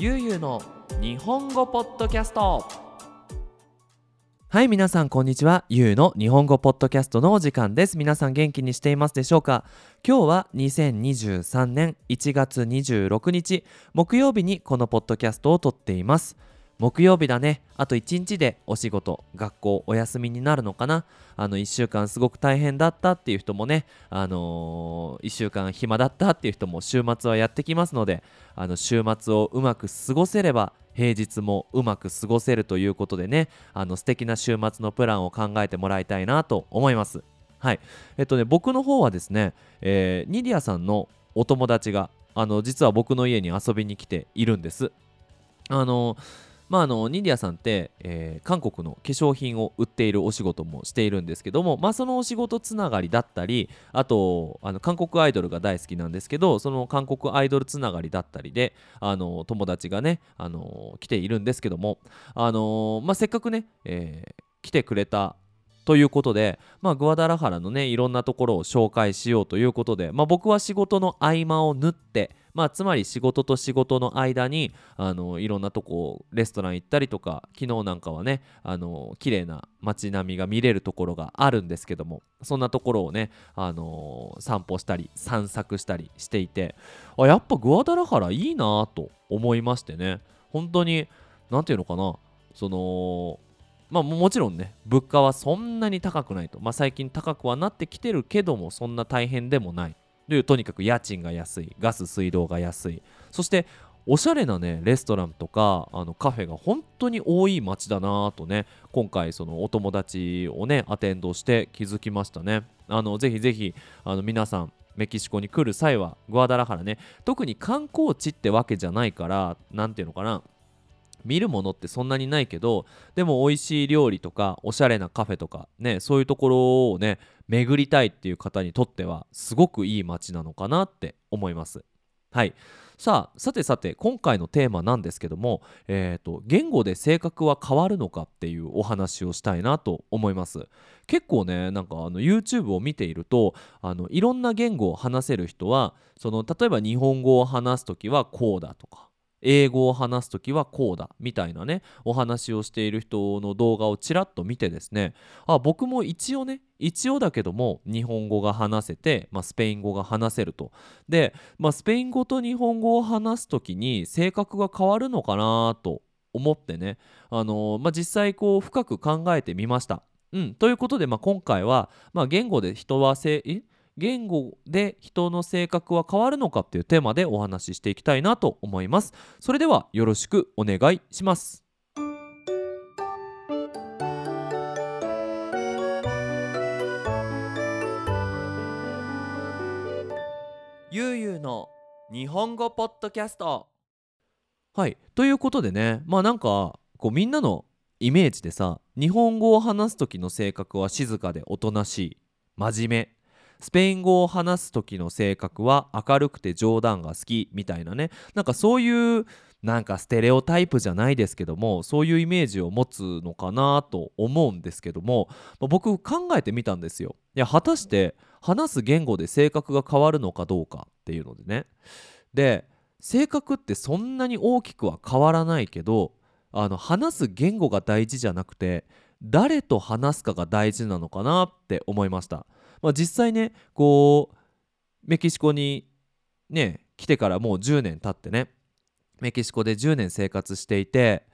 ゆうゆうの日本語ポッドキャスト。はい皆さんこんにちは。ゆうの日本語ポッドキャストのお時間です。皆さん元気にしていますでしょうか？今日は2023年1月26日木曜日にこのポッドキャストを撮っています。木曜日だね。あと1日でお仕事学校お休みになるのかな。あの1週間すごく大変だったっていう人もねあのー、1週間暇だったっていう人も週末はやってきますのであの週末をうまく過ごせれば平日もうまく過ごせるということでねあの素敵な週末のプランを考えてもらいたいなと思います。はい。えっとね僕の方はですね、えー、ニディアさんのお友達があの実は僕の家に遊びに来ているんです。あのーまあ、あのニディアさんって、えー、韓国の化粧品を売っているお仕事もしているんですけども、まあ、そのお仕事つながりだったりあとあの韓国アイドルが大好きなんですけどその韓国アイドルつながりだったりであの友達がねあの来ているんですけどもあの、まあ、せっかくね、えー、来てくれたということで、まあ、グアダラハラのねいろんなところを紹介しようということで、まあ、僕は仕事の合間を縫ってまあ、つまり仕事と仕事の間にあのいろんなとこレストラン行ったりとか昨日なんかはねあの綺麗な街並みが見れるところがあるんですけどもそんなところをね、あの散歩したり散策したりしていてあやっぱグアダラハラいいなと思いましてね。本当に何て言うのかなそのまあもちろんね物価はそんなに高くないと、まあ、最近高くはなってきてるけどもそんな大変でもない。でとにかく家賃が安いガス水道が安い。そしておしゃれなねレストランとかあのカフェが本当に多い街だなとね今回そのお友達をねアテンドして気づきましたね。あのぜひぜひあの皆さんメキシコに来る際はグアダラハラね特に観光地ってわけじゃないから何ていうのかな見るものってそんなにないけどでも美味しい料理とかおしゃれなカフェとかねそういうところをね巡りたいっていう方にとってはすごくいい街なのかなって思います。はい。さあさてさて今回のテーマなんですけども、えーと、言語で性格は変わるのかっていうお話をしたいなと思います。結構ねなんかあの YouTube を見ているとあのいろんな言語を話せる人はその例えば日本語を話す時はこうだとか英語を話す時はこうだみたいなねお話をしている人の動画をちらっと見てですね。あ僕も一応ね一応だけども日本語が話せて、まあ、スペイン語が話せると。で、まあ、スペイン語と日本語を話す時に性格が変わるのかなと思ってね、あのー、まあ、実際こう深く考えてみました。うん、ということで、まあ、今回は、まあ、言語で人はせ言語で人の性格は変わるのかっていうテーマでお話ししていきたいなと思います。それではよろしくお願いします。ゆうゆうの日本語ポッドキャスト。はい。ということでねまあなんかこうみんなのイメージでさ日本語を話す時の性格は静かでおとなしい真面目スペイン語を話す時の性格は明るくて冗談が好きみたいなねなんかそういうなんかステレオタイプじゃないですけどもそういうイメージを持つのかなと思うんですけども、僕考えてみたんですよ。いや果たして話す言語で性格が変わるのかどうかっていうのでね。で性格ってそんなに大きくは変わらないけどあの話す言語が大事じゃなくて誰と話すかが大事なのかなって思いました。まあ、実際ねこうメキシコにね来てからもう10年経ってねメキシコで10年生活していて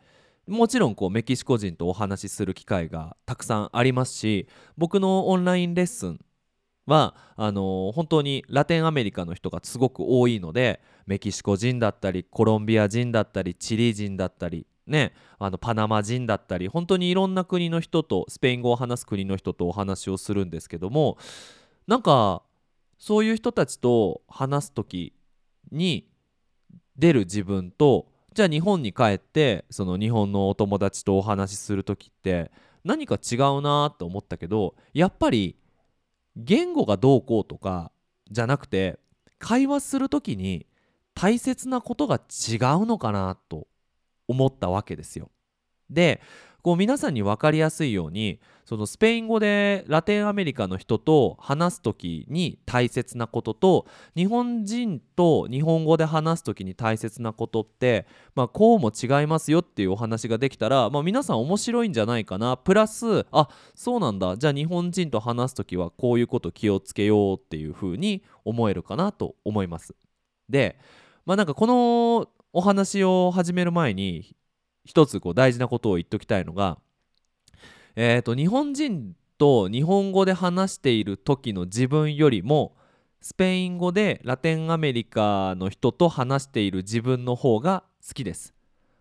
もちろんこうメキシコ人とお話しする機会がたくさんありますし僕のオンラインレッスンはあのー、本当にラテンアメリカの人がすごく多いのでメキシコ人だったりコロンビア人だったりチリ人だったりねあのパナマ人だったり本当にいろんな国の人とスペイン語を話す国の人とお話をするんですけどもなんかそういう人たちと話す時に出る自分とじゃあ日本に帰ってその日本のお友達とお話しする時って何か違うなと思ったけどやっぱり言語がどうこうとかじゃなくて会話する時に大切なことが違うのかなと思ったわけですよ。でこう皆さんに分かりやすいようにそのスペイン語でラテンアメリカの人と話す時に大切なことと日本人と日本語で話す時に大切なことって、まあ、こうも違いますよっていうお話ができたら、まあ、皆さん面白いんじゃないかなプラスあそうなんだじゃあ日本人と話す時はこういうこと気をつけようっていうふうに思えるかなと思います。でまあなんかこのお話を始める前に一つこう大事なことを言っときたいのが、えー、と日本人と日本語で話している時の自分よりもスペイン語でラテンアメリカの人と話している自分の方が好きです。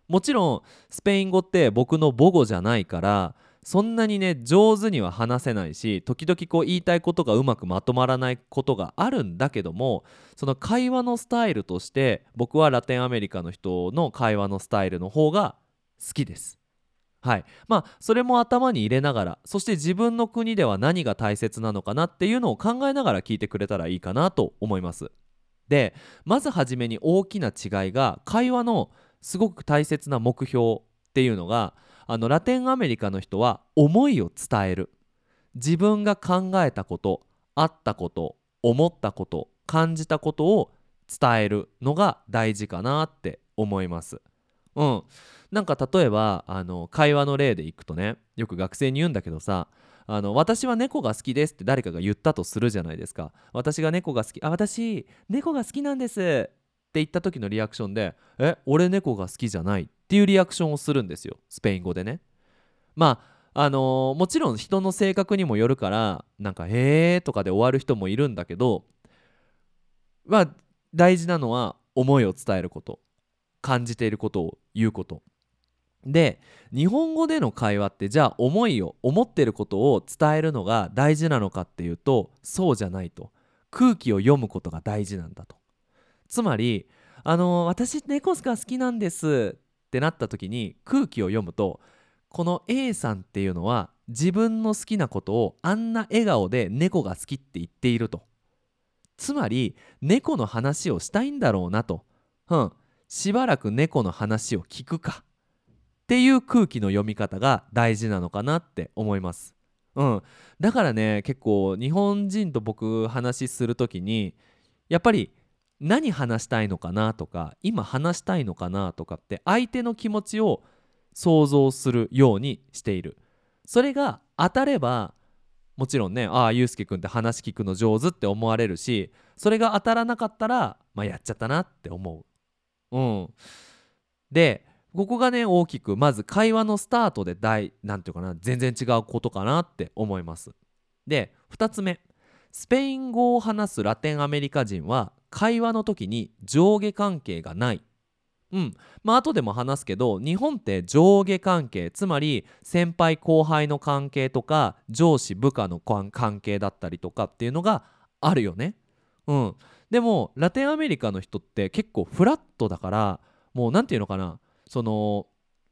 もちろんスペイン語って僕の母語じゃないからそんなにね上手には話せないし時々こう言いたいことがうまくまとまらないことがあるんだけどもその会話のスタイルとして僕はラテンアメリカの人の会話のスタイルの方が好きです。はいまあそれも頭に入れながらそして自分の国では何が大切なのかなっていうのを考えながら聞いてくれたらいいかなと思います。でまずはじめに大きな違いが会話のすごく大切な目標っていうのがあのラテンアメリカの人は思いを伝える。自分が考えたことあったこと思ったこと感じたことを伝えるのが大事かなって思います。うん、なんか例えばあの会話の例でいくとねよく学生に言うんだけどさあの私は猫が好きですって誰かが言ったとするじゃないですか。私が猫が好きあ私猫が好きなんです。って言った時のリアクションでえ俺猫が好きじゃない？っていうリアクションをするんですよ。スペイン語でね。まああのー、もちろん人の性格にもよるからなんか「へえ」とかで終わる人もいるんだけどまあ大事なのは思いを伝えること。感じていることを言うこと。で日本語での会話ってじゃあ思いを思ってることを伝えるのが大事なのかっていうとそうじゃないと。空気を読むことが大事なんだと。つまりあの私猫が好きなんですってなった時に空気を読むとこの A さんっていうのは自分の好きなことをあんな笑顔で猫が好きって言っていると。つまり猫の話をしたいんだろうなと。うん。しばらく猫の話を聞くか。っていう空気の読み方が大事なのかなって思います。うん、だからね結構日本人と僕話する時にやっぱり何話したいのかなとか今話したいのかなとかって相手の気持ちを想像するようにしている。それが当たればもちろんねああゆうすけくんって話聞くの上手って思われるしそれが当たらなかったらまあやっちゃったなって思う。うん。でここがね大きくまず会話のスタートで大なんていうかな全然違うことかなって思います。で2つ目。スペイン語を話すラテンアメリカ人は会話の時に上下関係がない。うん。まあ後でも話すけど日本って上下関係つまり先輩後輩の関係とか上司部下の関係だったりとかっていうのがあるよね。うん。でもラテンアメリカの人って結構フラットだからもう何て言うのかな。その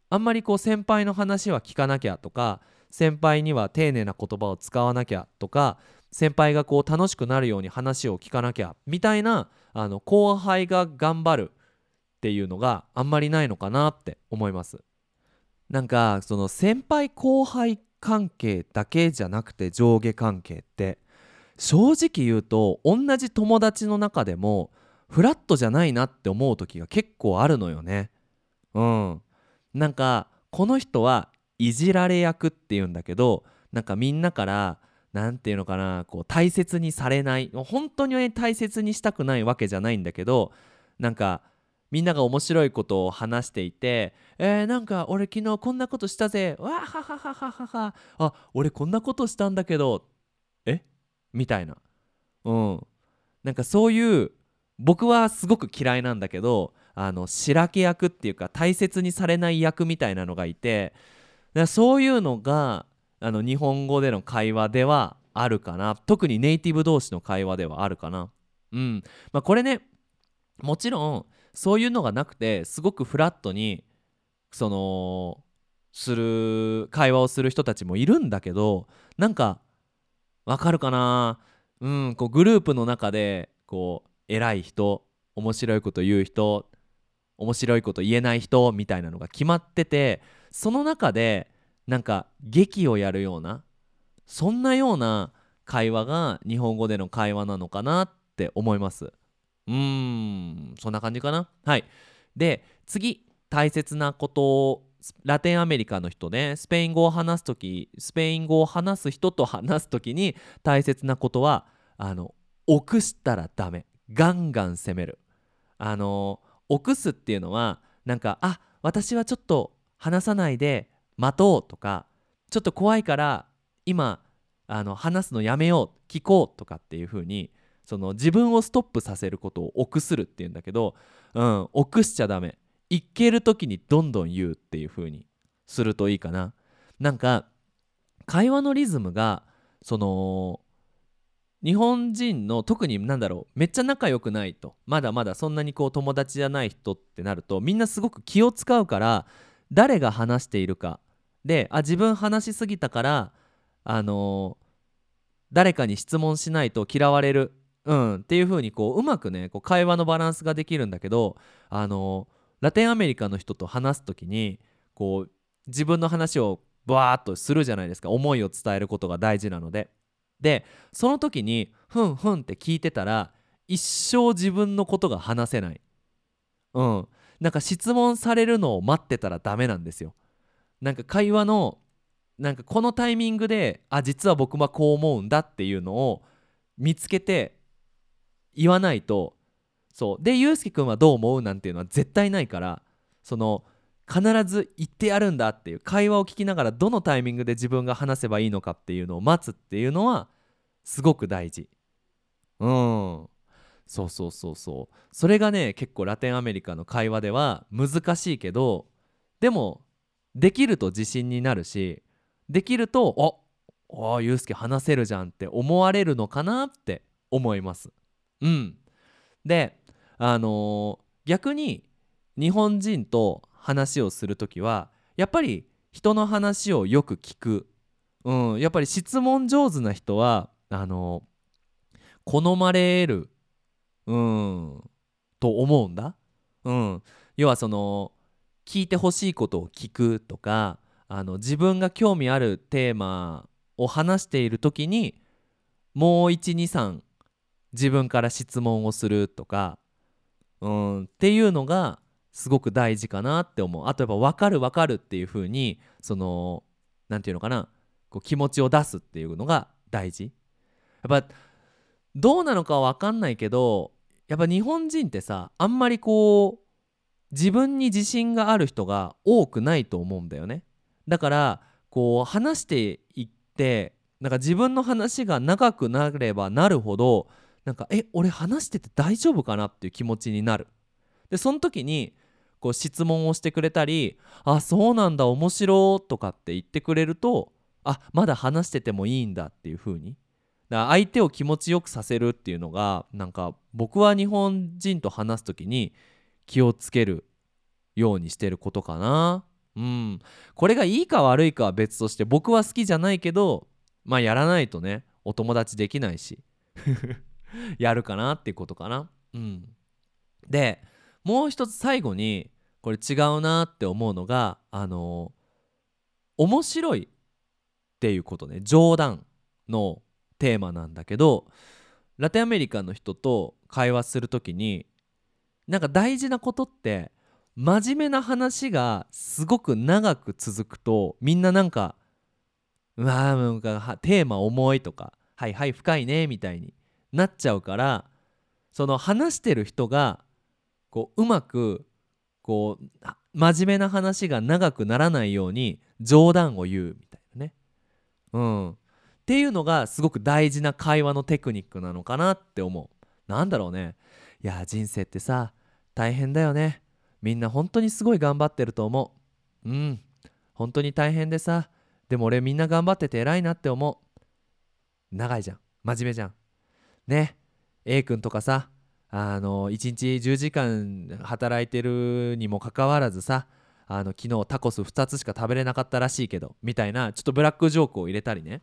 あんまりこう先輩の話は聞かなきゃとか先輩には丁寧な言葉を使わなきゃとか先輩がこう楽しくなるように話を聞かなきゃみたいなあの後輩が頑張るっていうのがあんまりないのかなって思います。なんかその先輩後輩関係だけじゃなくて上下関係って正直言うと同じ友達の中でもフラットじゃないなって思う時が結構あるのよね。うん。なんかこの人はいじられ役っていうんだけどなんかみんなから何て言うのかなこう大切にされない本当に大切にしたくないわけじゃないんだけどなんかみんなが面白いことを話していて「えー、なんか俺昨日こんなことしたぜわははははははあ俺こんなことしたんだけどえ？みたいな。うん。なんかそういう僕はすごく嫌いなんだけどあの白け役っていうか大切にされない役みたいなのがいてそういうのがあの日本語での会話ではあるかな。特にネイティブ同士の会話ではあるかな。うん。まあこれねもちろんそういうのがなくてすごくフラットにそのする会話をする人たちもいるんだけどなんかわかるかな？うんこうグループの中でこう偉い人面白いこと言う人面白いこと言えない人みたいなのが決まっててその中でなんか劇をやるようなそんなような会話が日本語での会話なのかなって思います。うーんそんな感じかな？はい。で次大切なことをラテンアメリカの人ねスペイン語を話す時スペイン語を話す人と話す時に大切なことはあの臆したらダメ。ガンガン攻める。あの臆すっていうのはなんかあ私はちょっと話さないで待とうとかちょっと怖いから今あの話すのやめよう聞こうとかっていう風にその自分をストップさせることを臆するっていうんだけど、うん、臆しちゃダメ。いける時にどんどん言うっていう風にするといいかな。なんか会話のリズムがその日本人の特になんだろうめっちゃ仲良くないと。まだまだそんなにこう友達じゃない人ってなるとみんなすごく気を使うから誰が話しているかであ自分話しすぎたからあのー誰かに質問しないと嫌われる、うん、っていう風にこううまくねこう会話のバランスができるんだけどあのーラテンアメリカの人と話す時にこう自分の話をバーッとするじゃないですか思いを伝えることが大事なので。でその時にふんふんって聞いてたら一生自分のことが話せない。うん。なんか質問されるのを待ってたらダメなんですよ。なんか会話のなんかこのタイミングであ実は僕はこう思うんだっていうのを見つけて言わないとそう。でゆうすけくんはどう思うなんていうのは絶対ないからその必ず言ってやるんだっていう会話を聞きながらどのタイミングで自分が話せばいいのかっていうのを待つっていうのはすごく大事。うん。そうそうそうそう。それがね結構ラテンアメリカの会話では難しいけどでもできると自信になるしできるとああゆうすけ話せるじゃんって思われるのかなって思います。うん。であのー逆に日本人と話をする時はやっぱり人の話をよく聞く、うん、やっぱり質問上手な人はあの好まれる、うん、と思うんだ、うん、要はその聞いてほしいことを聞くとかあの自分が興味あるテーマを話している時にもう123自分から質問をするとか、うん、っていうのがすごく大事かなって思う。あとやっぱ分かる分かるっていう風にその何て言うのかなこう気持ちを出すっていうのが大事。やっぱどうなのかは分かんないけどやっぱ日本人ってさあんまりこう自分に自信がある人が多くないと思うんだよね。だからこう話していってなんか自分の話が長くなればなるほどなんかえ俺話してて大丈夫かなっていう気持ちになる。でその時にこう質問をしてくれたり「あそうなんだ面白」とかって言ってくれるとあまだ話しててもいいんだっていう風に。だから相手を気持ちよくさせるっていうのがなんか僕は日本人と話す時に気をつけるようにしてることかな。うん。これがいいか悪いかは別として僕は好きじゃないけどまあやらないとねお友達できないし やるかなっていうことかな。うん。でもう一つ最後にこれ違うなって思うのがあの面白いっていうことね。冗談のテーマなんだけどラテンアメリカの人と会話する時になんか大事なことって真面目な話がすごく長く続くとみんななんか「うわーなんかテーマ重い」とか「はいはい深いね」みたいになっちゃうからその話してる人がこううまくこう真面目な話が長くならないように冗談を言うみたいなね。うん、っていうのがすごく大事な会話のテクニックなのかなって思う。なんだろうね。いや人生ってさ大変だよね。みんな本当にすごい頑張ってると思う。うん本当に大変でさでも俺みんな頑張ってて偉いなって思う。長いじゃん真面目じゃん。ね A 君とかさあの1日10時間働いてるにもかかわらずさあの昨日タコス2つしか食べれなかったらしいけどみたいなちょっとブラックジョークを入れたりね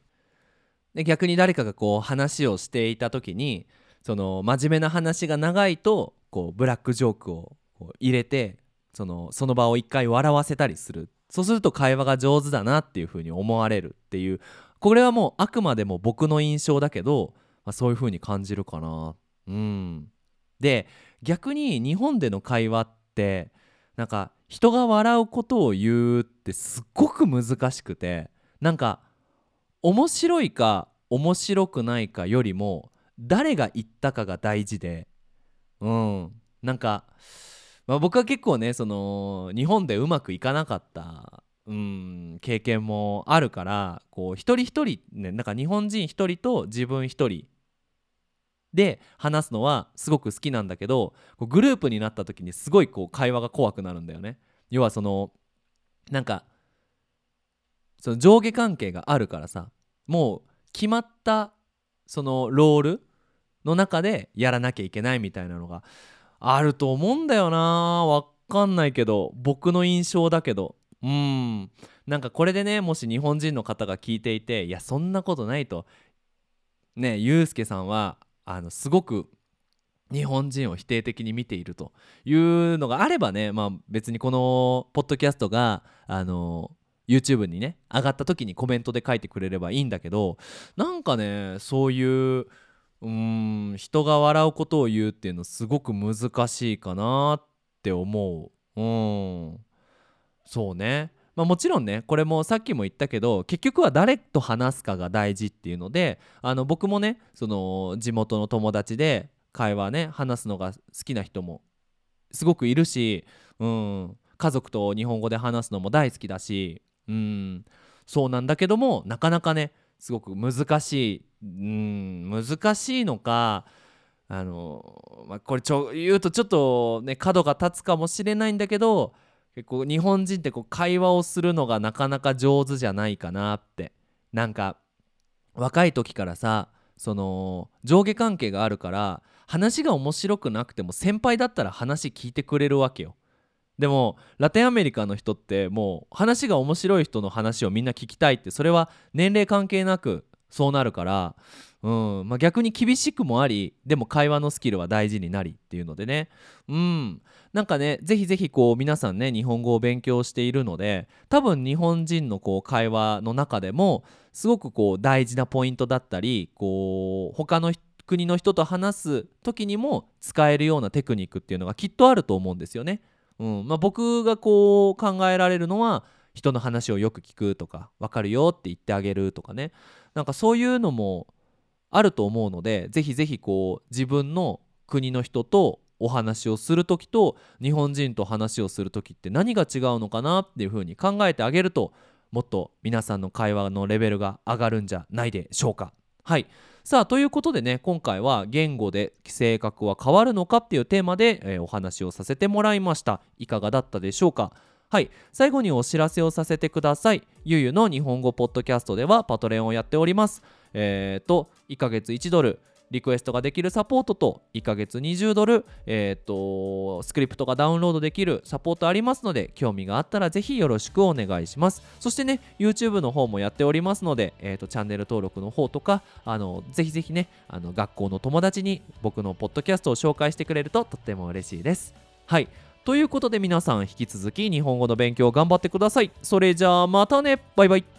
で逆に誰かがこう話をしていた時にその真面目な話が長いとこうブラックジョークをこう入れてそのその場を一回笑わせたりする。そうすると会話が上手だなっていうふうに思われるっていう。これはもうあくまでも僕の印象だけど、まあ、そういうふうに感じるかな。うん。で逆に日本での会話ってなんか人が笑うことを言うってすっごく難しくてなんか面白いか面白くないかよりも誰が言ったかが大事でうんなんか、まあ、僕は結構ねその日本でうまくいかなかったうん経験もあるからこう一人一人ねなんか日本人一人と自分一人で話すのはすごく好きなんだけどグループになった時にすごいこう会話が怖くなるんだよね。要はそのなんかその上下関係があるからさもう決まったそのロールの中でやらなきゃいけないみたいなのがあると思うんだよな。わかんないけど僕の印象だけど。うん。なんかこれでねもし日本人の方が聞いていていやそんなことないと。ねゆうすけさんはあのすごく日本人を否定的に見ていると。いうのがあればね、まあ、別にこのポッドキャストがあの YouTube にね上がった時にコメントで書いてくれればいいんだけどなんかねそういううん人が笑うことを言うっていうのすごく難しいかなって思う。うん。そうね。まあ、もちろんねこれもさっきも言ったけど結局は誰と話すかが大事っていうのであの僕もねその地元の友達で会話ね話すのが好きな人もすごくいるし、うん、家族と日本語で話すのも大好きだし、うん、そうなんだけどもなかなかねすごく難しい、うん、難しいのかあの、まあ、これちょ言うとちょっとね角が立つかもしれないんだけど結構日本人ってこう会話をするのがなかなか上手じゃないかなって。なんか若い時からさその上下関係があるから話が面白くなくても先輩だったら話聞いてくれるわけよ。でもラテンアメリカの人ってもう話が面白い人の話をみんな聞きたいってそれは年齢関係なくそうなるからうん。まあ、逆に厳しくもありでも会話のスキルは大事になりっていうのでね。うん。なんかねぜひぜひこう皆さんね日本語を勉強しているので多分日本人のこう会話の中でもすごくこう大事なポイントだったりこう他の国の人と話す時にも使えるようなテクニックっていうのがきっとあると思うんですよね。うん。まあ、僕がこう考えられるのは人の話をよく聞くとか分かるよって言ってあげるとかね。なんかそういうのもあると思うのでぜひぜひこう自分の国の人とお話をする時と日本人と話をする時って何が違うのかなっていうふうに考えてあげるともっと皆さんの会話のレベルが上がるんじゃないでしょうか。はい。さあということでね今回は言語で性格は変わるのかっていうテーマで、えー、お話をさせてもらいました。いかがだったでしょうか？はい。最後にお知らせをさせてください。ゆゆの日本語ポッドキャストではパトレオンをやっております。えっ、ー、と1ヶ月1ドル。リクエストができるサポートと1ヶ月20ドル、えーと、スクリプトがダウンロードできるサポートありますので興味があったらぜひよろしくお願いします。そしてね YouTube の方もやっておりますので、えーと、チャンネル登録の方とかあのぜひぜひねあの学校の友達に僕のポッドキャストを紹介してくれるととっても嬉しいです。はい。ということで皆さん引き続き日本語の勉強頑張ってください。それじゃあまたね。バイバイ。